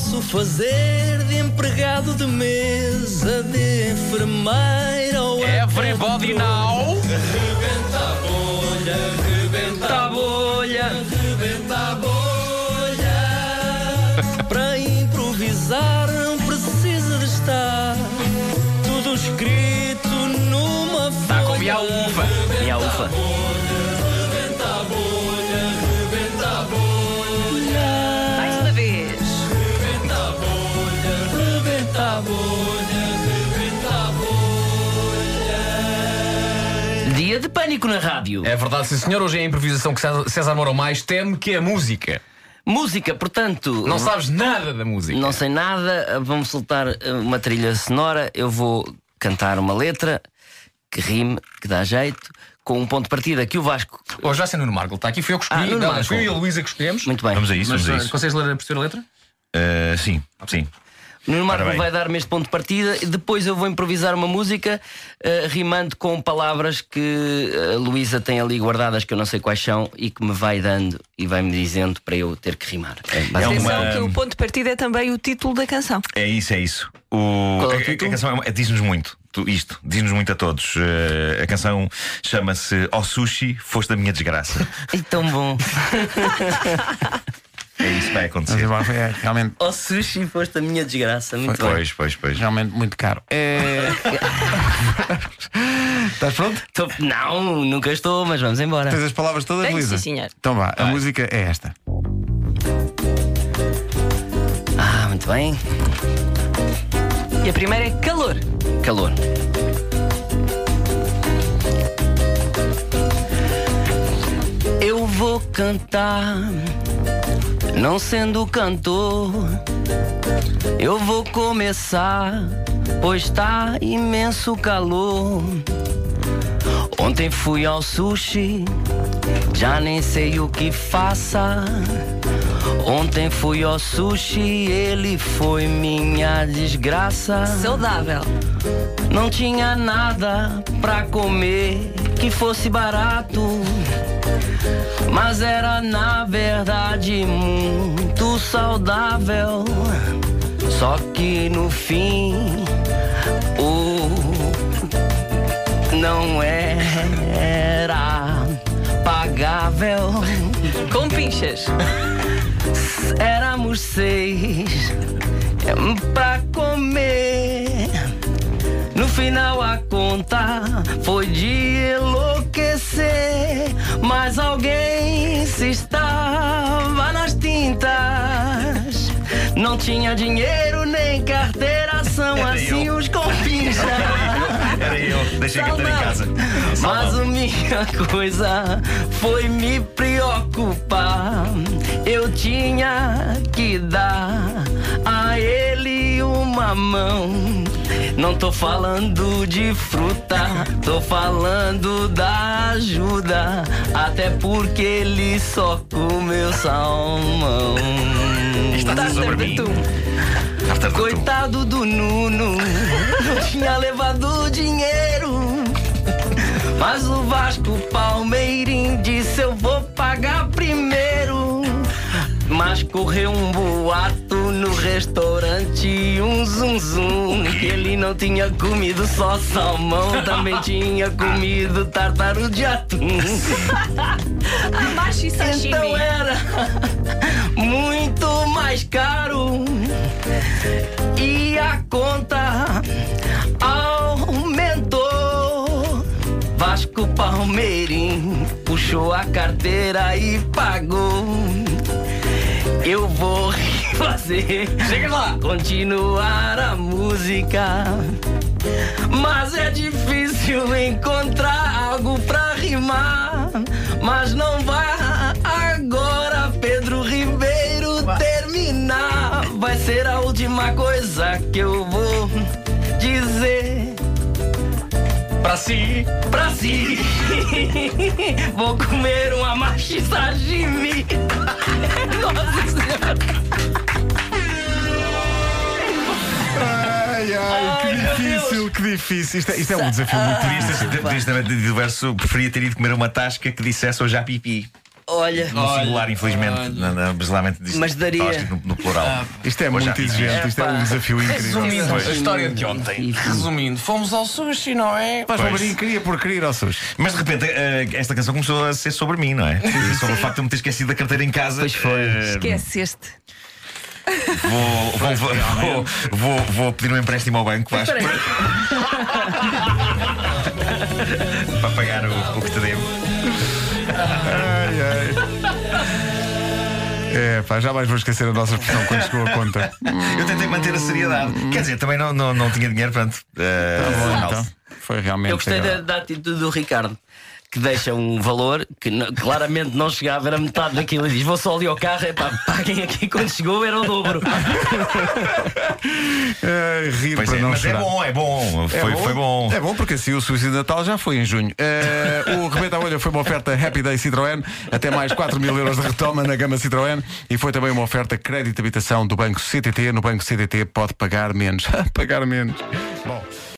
posso fazer de empregado de mesa, de enfermeira ou Everybody de now. Rebenta a bolha, rebenta a bolha, rebenta a bolha. Para improvisar não precisa de estar tudo escrito numa folha. Está com minha uva. Minha ufa. Dia de pânico na rádio. É verdade, sim senhor. Hoje é a improvisação que César- Mourão mais teme, que é a música. Música, portanto. Não sabes nada da música. Não sei nada, vamos soltar eh, uma trilha sonora. Eu vou cantar uma letra que rime, que dá jeito, com um ponto de partida que o Vasco. Hoje vai ser Nuno Marco. Está aqui, fui eu que escolhi. Ah, Nuno não, Marco. fui eu e a Luísa que escolhemos. Muito bem. Vamos a isso, Mas vamos a uh, isso. consegues ler a perceber a letra? Uh, sim, sim. O Nuno Marco vai dar-me este ponto de partida e depois eu vou improvisar uma música eh, rimando com palavras que a Luísa tem ali guardadas que eu não sei quais são e que me vai dando e vai-me dizendo para eu ter que rimar. É, uma- Atenção que o ponto de partida é também o título da canção. É isso, é isso. O, Qual é o a- a, título? canção é uma- diz-nos muito. Isto, diz-nos muito a todos. Uh, a canção chama-se Ó Sushi, foste a minha desgraça. É tão bom. É vai acontecer. é realmente, Oh sushi, foste a minha desgraça. Muito bem. Pois, pois, pois. realmente muito caro. É... Estás pronto? Tô- Não, nunca estou, mas vamos embora. Tens as palavras todas, Tenho, Luísa? sim, senhor. Então vá, a música é esta. Ah, muito bem. E a primeira é calor. Calor. Eu vou cantar, não sendo cantor. Eu vou começar, pois tá imenso calor. Ontem fui ao sushi, já nem sei o que faça. Ontem fui ao sushi, ele foi minha desgraça. Saudável. Não tinha nada pra comer que fosse barato. Mas era na verdade muito saudável. Só que no fim o não era pagável. Com pinchas. Éramos seis pra comer. No final a conta foi de enlouquecer. Mas alguém se estava nas tintas. Não tinha dinheiro nem carteira, são Era assim eu. os compinchas. Era eu, deixei cantar em casa. Mas a minha coisa foi me preocupar. Eu tinha que dar a ele uma mão. Não tô falando de fruta, tô falando da ajuda. Até porque ele só comeu salmão. Está tudo sobre mim. Coitado do Nuno, não tinha levado dinheiro. Mas o Vasco Palmeirim disse: Eu vou pagar primeiro. Mas correu um boato no restaurante, um zum zum. Ele não tinha comido só salmão, também tinha comido tartaro de atum. Amashi sashimi. Então era muito mais caro e a conta aumentou. Vasco Palmeirim puxou a carteira e pagou. Eu vou fazer, chega lá, continuar a música. Mas é difícil encontrar algo pra rimar. Mas não vai agora, Pedro Ribeiro, terminar. Vai ser a última coisa que eu vou Para si. pra si. Vou comer uma machi sashimi. Nossa Senhora. Ai, ai, que Ai, meu difícil, que difícil. Isto é, isto é um desafio muito Podias ter- podias também ter dito o verso, preferia ter ido comer uma tasca que dissesse hoje já pipi. Olha, No singular, infelizmente. Na, na, brasileiramente disse Mas daria- no, no plural. Isto é muito exigente, isto é um desafio incrível. Resumindo, Pois. a história de ontem. Resumindo, fomos ao sushi, não é? Mas Pois. Palmeirinho queria por querer ao SUS. Mas de repente eh, esta canção começou a ser sobre mim, não é? sobre o facto de eu me ter esquecido da carteira em casa. Pois foi. Eh, Esqueceste. Vou, vou, vou, vou, vou, pedir um empréstimo ao banco aí. para pagar o, o que te devo. É, pá, jamais vou esquecer a nossa expressão quando chegou a conta. Eu tentei manter a seriedade. Quer dizer, também não, não, não tinha dinheiro, pronto. eh, Tá bom, mal. então. Foi realmente. eu gostei da, da atitude do Ricardo. Que deixa um valor que claramente não chegava, era metade daquilo e diz: Vou só ali ao carro, é pá, paguem aqui quando chegou, era o dobro. Ai, rir Pois para é, não mas chorar. é bom, é bom. É Foi, foi bom. É bom porque assim o suicídio de Natal já foi em junho. Eh, o Rebenta Olha foi uma oferta Happy Day Citroën, até mais 4 mil euros de retoma na gama Citroën e foi também uma oferta crédito de habitação do Banco CTT. No Banco CTT pode pagar menos. pagar menos. Bom.